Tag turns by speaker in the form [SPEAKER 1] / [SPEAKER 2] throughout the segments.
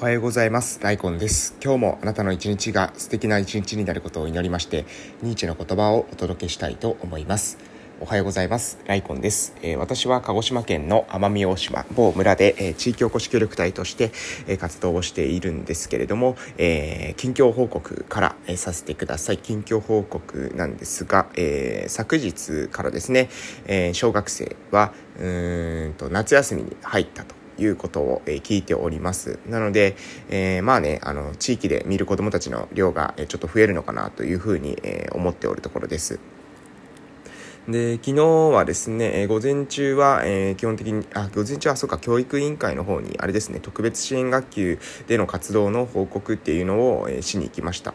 [SPEAKER 1] おはようございます。ライコンです。今日もあなたの一日が素敵な一日になることを祈りまして、ニーチェの言葉をお届けしたいと思います。おはようございます。ライコンです。えー、私は鹿児島県の奄美大島某村で、えー、地域おこし協力隊として、えー、活動をしているんですけれども、え近況報告から、えさせてください。近況報告なんですが、え昨日からですね、え小学生はうんと夏休みに入ったと。いうことを、え聞いております。なので、えー、まあね、あの、地域で見る子供たちの量が、えちょっと増えるのかなというふうに、え思っておるところです。で、昨日はですね、え、午前中は、えー、基本的に、あ、午前中はそうか、教育委員会の方に、あれですね、特別支援学級での活動の報告っていうのを、えー、しに行きました。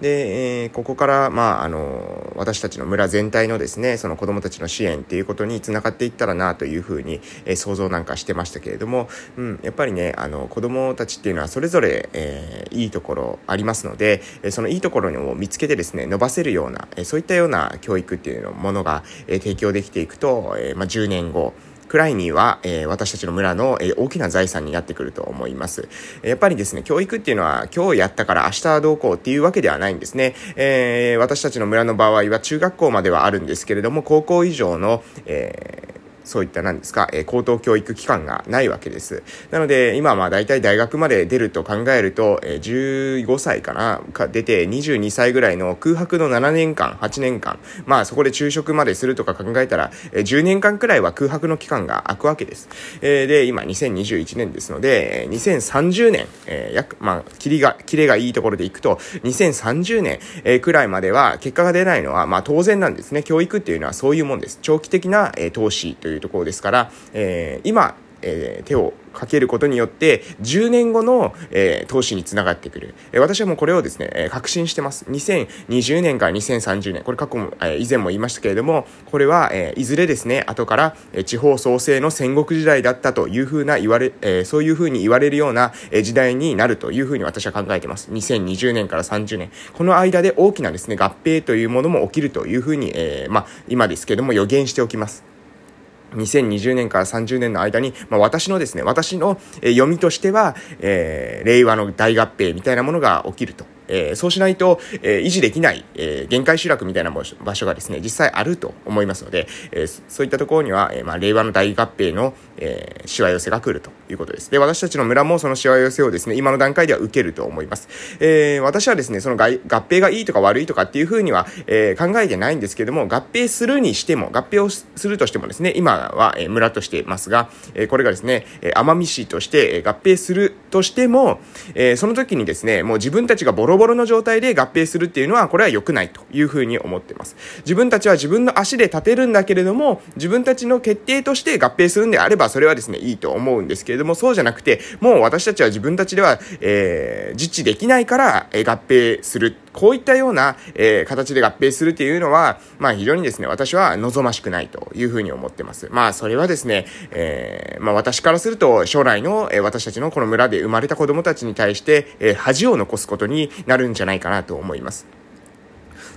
[SPEAKER 1] で、えー、ここから、まあ、あの、私たちの村全体のですね、その子供たちの支援っていうことにつながっていったらなというふうに、えー、想像なんかしてましたけれども、うん、やっぱりね、あの、子供たちっていうのはそれぞれ、えー、いいところありますので、そのいいところを見つけてですね、伸ばせるような、えそういったような教育っていうのものが、え提供できていくと、えまあ、10年後、くらいには、えー、私たちの村の、えー、大きな財産になってくると思います。やっぱりですね、教育っていうのは今日やったから明日どうこうっていうわけではないんですね。えー、私たちの村の場合は中学校まではあるんですけれども、高校以上の、えーそういった何ですか、えー、高等教育機関がないわけです。なので、今はまあ大体大学まで出ると考えると、えー、15歳かなか出て22歳ぐらいの空白の7年間、8年間、まあそこで昼食までするとか考えたら、えー、10年間くらいは空白の期間が空くわけです。えー、で、今2021年ですので、2030年、えー、約、まあ、切りが、切れがいいところでいくと、2030年、えー、くらいまでは結果が出ないのは、まあ当然なんですね。教育っていうのはそういうもんです。長期的な、えー、投資といういうところですから、えー、今、えー、手をかけることによって、10年後の、えー、投資につながってくる。えー、私はもうこれをですね、えー、確信してます。2020年から2030年、これ過去も、えー、以前も言いましたけれども、これは、えー、いずれですね、後から、えー、地方創生の戦国時代だったというふうな言われ、えー、そういうふうに言われるような、えー、時代になるというふうに私は考えてます。2020年から30年。この間で大きなですね、合併というものも起きるというふうに、えー、まあ、今ですけれども予言しておきます。2020年から30年の間に、まあ、私のですね、私の、読みとしては、えー、令和の大合併みたいなものが起きると。えー、そうしないと、えー、維持できない、えー、限界集落みたいな場所がですね、実際あると思いますので、えー、そういったところには、えー、まあ、令和の大合併の、えー、しわ寄せが来るということです。で、私たちの村もそのしわ寄せをですね、今の段階では受けると思います。えー、私はですね、その合併がいいとか悪いとかっていうふうには、えー、考えてないんですけども、合併するにしても、合併をするとしてもですね、今は、えー、村としていますが、えー、これがですね、え、奄美市として、え、合併するとしても、えー、その時にですね、もう自分たちがボロボロの状態で合併するっていうのは、これは良くないというふうに思っています。自分たちは自分の足で立てるんだけれども、自分たちの決定として合併するんであれば、それはですね、いいと思うんですけれども、そうじゃなくて、もう私たちは自分たちでは、えー、自治できないから、えー、合併する。こういったような、えー、形で合併するっていうのは、まあ非常にですね、私は望ましくないというふうに思ってます。まあそれはですね、えー、まあ私からすると将来の、えー、私たちのこの村で生まれた子供たちに対して、えー、恥を残すことになるんじゃないかなと思います。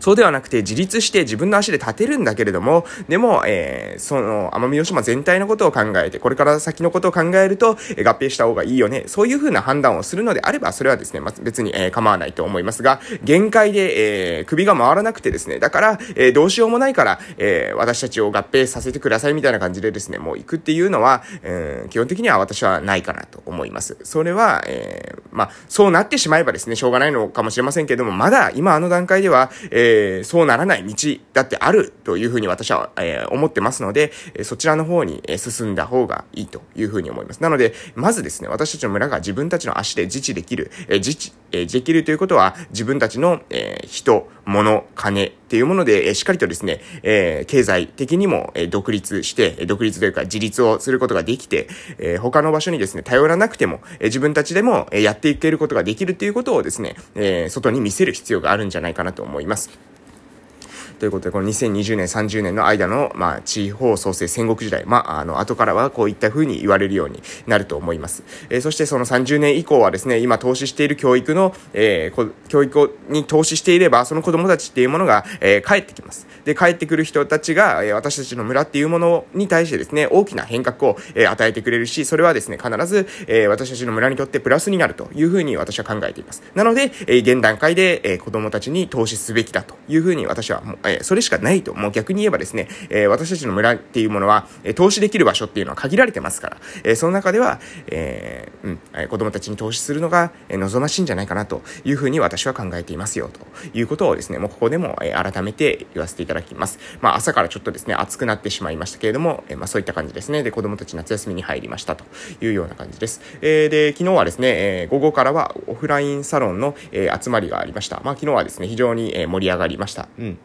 [SPEAKER 1] そうではなくて自立して自分の足で立てるんだけれども、でも、えー、その、奄美大島全体のことを考えて、これから先のことを考えると、えー、合併した方がいいよね。そういうふうな判断をするのであれば、それはですね、まあ、別に、えー、構わないと思いますが、限界で、えー、首が回らなくてですね、だから、えー、どうしようもないから、えー、私たちを合併させてくださいみたいな感じでですね、もう行くっていうのは、えー、基本的には私はないかなと思います。それは、えー、まあ、そうなってしまえばですね、しょうがないのかもしれませんけれども、まだ今あの段階では、えー、えそうならない道だってあるというふうに私は、えー、思ってますので、えそちらの方に進んだ方がいいというふうに思います。なので、まずですね、私たちの村が自分たちの足で自治できる、え自治、えできるということは、自分たちの、え人、物、金っていうもので、えしっかりとですね、え経済的にも、え独立して、独立というか自立をすることができて、え他の場所にですね、頼らなくても、え自分たちでも、えやっていけることができるということをですね、え外に見せる必要があるんじゃないかなと思います。ということで、この2020年、30年の間の、まあ、地方創生戦国時代、まあ、あの、後からはこういった風に言われるようになると思います。えー、そしてその30年以降はですね、今投資している教育の、えー、教育に投資していれば、その子供たちっていうものが、えー、帰ってきます。で、帰ってくる人たちが、えー、私たちの村っていうものに対してですね、大きな変革を、えー、与えてくれるし、それはですね、必ず、えー、私たちの村にとってプラスになるというふうに私は考えています。なので、えー、現段階で、えー、子供たちに投資すべきだというふうに私はもう、え、それしかないと、もう逆に言えばですね、え、私たちの村っていうものは、え、投資できる場所っていうのは限られてますから、え、その中では、えー、うん、子供たちに投資するのが、え、望ましいんじゃないかなというふうに私は考えていますよ、ということをですね、もうここでも、え、改めて言わせていただきます。まあ、朝からちょっとですね、暑くなってしまいましたけれども、え、まあ、そういった感じですね。で、子供たち夏休みに入りましたというような感じです。えー、で、昨日はですね、えー、午後からはオフラインサロンの、えー、集まりがありました。まあ、昨日はですね、非常に、え、盛り上がりました。うん。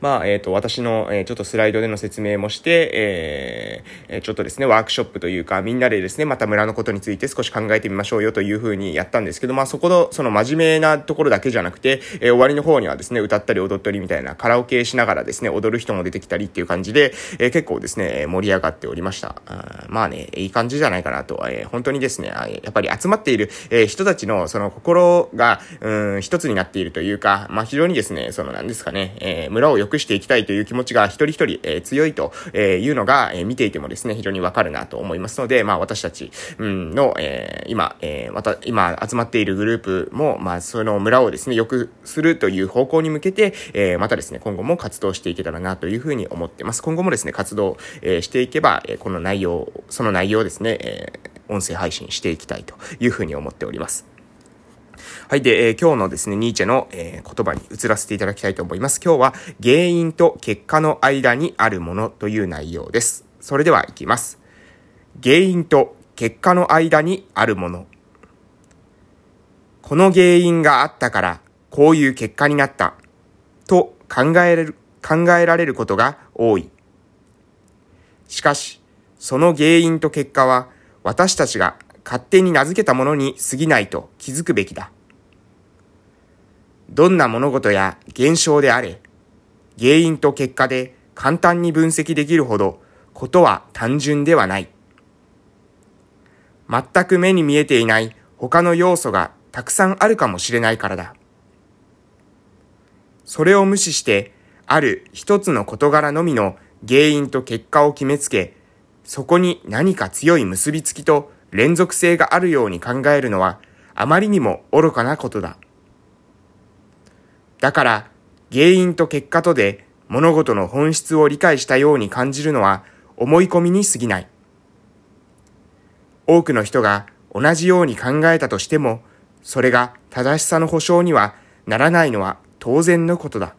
[SPEAKER 1] まあ、えっ、ー、と、私の、えー、ちょっとスライドでの説明もして、えー、ちょっとですね、ワークショップというか、みんなでですね、また村のことについて少し考えてみましょうよというふうにやったんですけど、まあ、そこの、その真面目なところだけじゃなくて、えー、終わりの方にはですね、歌ったり踊ったりみたいなカラオケしながらですね、踊る人も出てきたりっていう感じで、えー、結構ですね、盛り上がっておりました。あまあね、いい感じじゃないかなと、えー、本当にですね、やっぱり集まっている、えー、人たちのその心が、うん、一つになっているというか、まあ、非常にですね、その何ですかね、えー、村を良くしていきたいという気持ちが一人一人、えー、強いというのが、えー、見ていてもですね、非常にわかるなと思いますので、まあ私たち、うん、の、えー、今、えー、また、今集まっているグループも、まあその村をですね、良くするという方向に向けて、えー、またですね、今後も活動していけたらなというふうに思ってます。今後もですね、活動、えー、していけば、えー、この内容、その内容をですね、えー、音声配信していきたいというふうに思っております。はい。で、えー、今日のですね、ニーチェの、えー、言葉に移らせていただきたいと思います。今日は、原因と結果の間にあるものという内容です。それでは、いきます。原因と結果の間にあるもの。この原因があったから、こういう結果になった。と考えられる、考えられることが多い。しかし、その原因と結果は、私たちが勝手に名付けたものに過ぎないと気づくべきだ。どんな物事や現象であれ、原因と結果で簡単に分析できるほどことは単純ではない。全く目に見えていない他の要素がたくさんあるかもしれないからだ。それを無視して、ある一つの事柄のみの原因と結果を決めつけ、そこに何か強い結びつきと連続性があるように考えるのは、あまりにも愚かなことだ。だから、原因と結果とで物事の本質を理解したように感じるのは思い込みに過ぎない。多くの人が同じように考えたとしても、それが正しさの保証にはならないのは当然のことだ。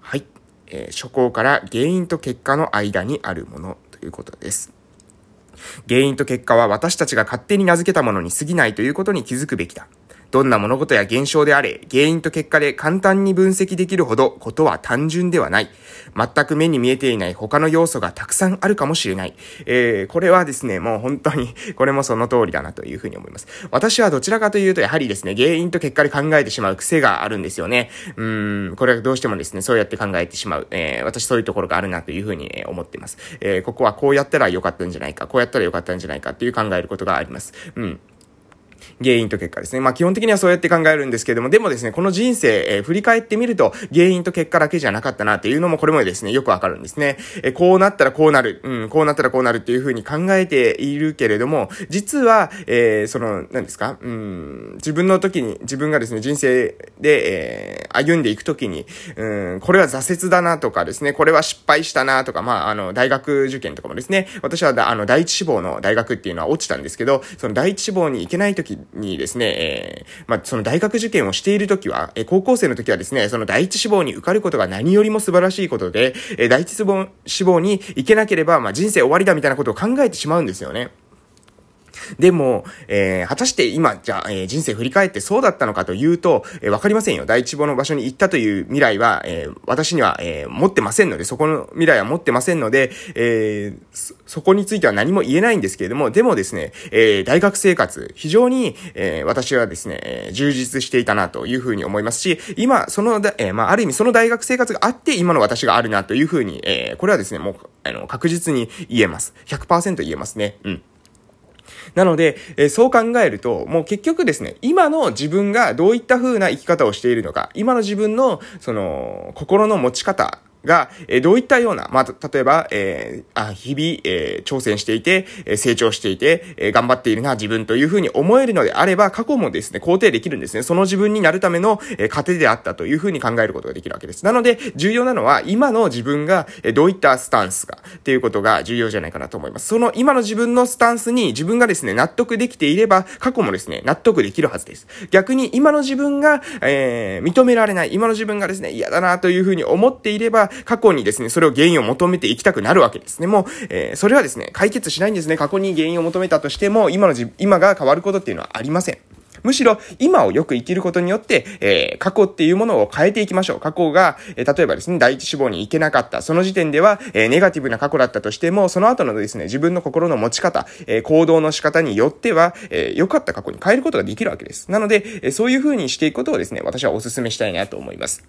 [SPEAKER 1] はい。えー、初行から原因と結果の間にあるものということです。原因と結果は私たちが勝手に名付けたものに過ぎないということに気づくべきだ。どんな物事や現象であれ、原因と結果で簡単に分析できるほどことは単純ではない。全く目に見えていない他の要素がたくさんあるかもしれない。えー、これはですね、もう本当に、これもその通りだなというふうに思います。私はどちらかというと、やはりですね、原因と結果で考えてしまう癖があるんですよね。うん、これはどうしてもですね、そうやって考えてしまう。えー、私そういうところがあるなというふうに思っています。えー、ここはこうやったらよかったんじゃないか、こうやったらよかったんじゃないかっていう考えることがあります。うん。原因と結果ですね。まあ基本的にはそうやって考えるんですけれども、でもですね、この人生、えー、振り返ってみると、原因と結果だけじゃなかったなっていうのもこれもですね、よくわかるんですね。えー、こうなったらこうなる、うん、こうなったらこうなるっていうふうに考えているけれども、実は、えー、その、何ですか、うん、自分の時に、自分がですね、人生で、えー、歩んでいく時に、うん、これは挫折だなとかですね、これは失敗したなとか、まあ、あの、大学受験とかもですね、私はだあの、第一志望の大学っていうのは落ちたんですけど、その第一志望に行けない時にですね、えー、まあ、その大学受験をしているときは、えー、高校生のときはですね、その第一志望に受かることが何よりも素晴らしいことで、えー、第一志望志望に行けなければ、まあ、人生終わりだみたいなことを考えてしまうんですよね。でも、えー、果たして今、じゃあ、えー、人生振り返ってそうだったのかというと、えー、わかりませんよ。第一望の場所に行ったという未来は、えー、私には、えー、持ってませんので、そこの未来は持ってませんので、えー、そこについては何も言えないんですけれども、でもですね、えー、大学生活、非常に、えー、私はですね、えー、充実していたなというふうに思いますし、今、その、えー、まあ、ある意味その大学生活があって、今の私があるなというふうに、えー、これはですね、もう、あの、確実に言えます。100%言えますね。うん。なので、えー、そう考えると、もう結局ですね、今の自分がどういった風な生き方をしているのか、今の自分の、その、心の持ち方が、えどういったような、まあ、例えば、えー、あ、日々、えー、挑戦していて、え成長していて、え頑張っているな、自分というふうに思えるのであれば、過去もですね、肯定できるんですね。その自分になるための、え過程であったというふうに考えることができるわけです。なので、重要なのは、今の自分が、えどういったスタンスか、っていうことが重要じゃないかなと思います。その、今の自分のスタンスに自分がですね、納得できていれば、過去もですね、納得できるはずです。逆に、今の自分が、え、認められない、今の自分がですね、嫌だなというふうに思っていれば、過去にですね、それを原因を求めていきたくなるわけですね。もう、えー、それはですね、解決しないんですね。過去に原因を求めたとしても、今のじ、今が変わることっていうのはありません。むしろ、今をよく生きることによって、えー、過去っていうものを変えていきましょう。過去が、えー、例えばですね、第一志望に行けなかった。その時点では、えー、ネガティブな過去だったとしても、その後のですね、自分の心の持ち方、え、行動の仕方によっては、え、良かった過去に変えることができるわけです。なので、え、そういう風にしていくことをですね、私はお勧めしたいなと思います。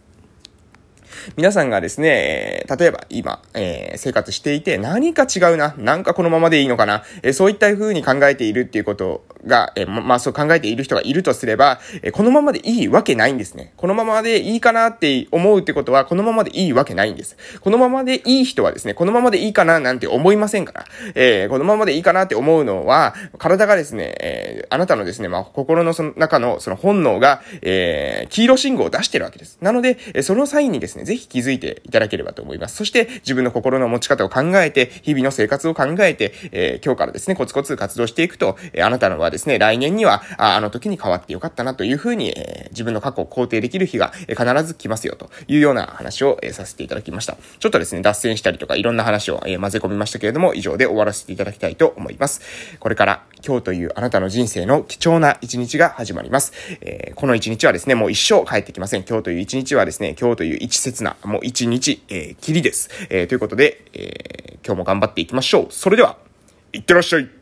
[SPEAKER 1] 皆さんがですね、例えば今、えー、生活していて何か違うな、なんかこのままでいいのかな、えー、そういった風に考えているっていうことが、え、まあそう考えている人がいるとすれば、え、このままでいいわけないんですね。このままでいいかなって思うってことは、このままでいいわけないんです。このままでいい人はですね、このままでいいかななんて思いませんから、えー、このままでいいかなって思うのは、体がですね、えー、あなたのですね、まあ心のその中のその本能が、えー、黄色信号を出してるわけです。なので、えその際にですね、ぜひ気づいていただければと思います。そして、自分の心の持ち方を考えて、日々の生活を考えて、えー、今日からですね、コツコツ活動していくと、え、あなたのはですね、来年には、ああの時に変わってよかったなというふうに、えー、自分の過去を肯定できる日が、え、必ず来ますよというような話を、えー、させていただきました。ちょっとですね、脱線したりとかいろんな話を、え、混ぜ込みましたけれども、以上で終わらせていただきたいと思います。これから今日というあなたの人生の貴重な一日が始まります。え、この一日はですね、もう一生帰ってきません。今日という一日はですね、今日という一節な、もう一日、え、きりです。え、ということで、え、今日も頑張っていきましょう。それでは、いってらっしゃい。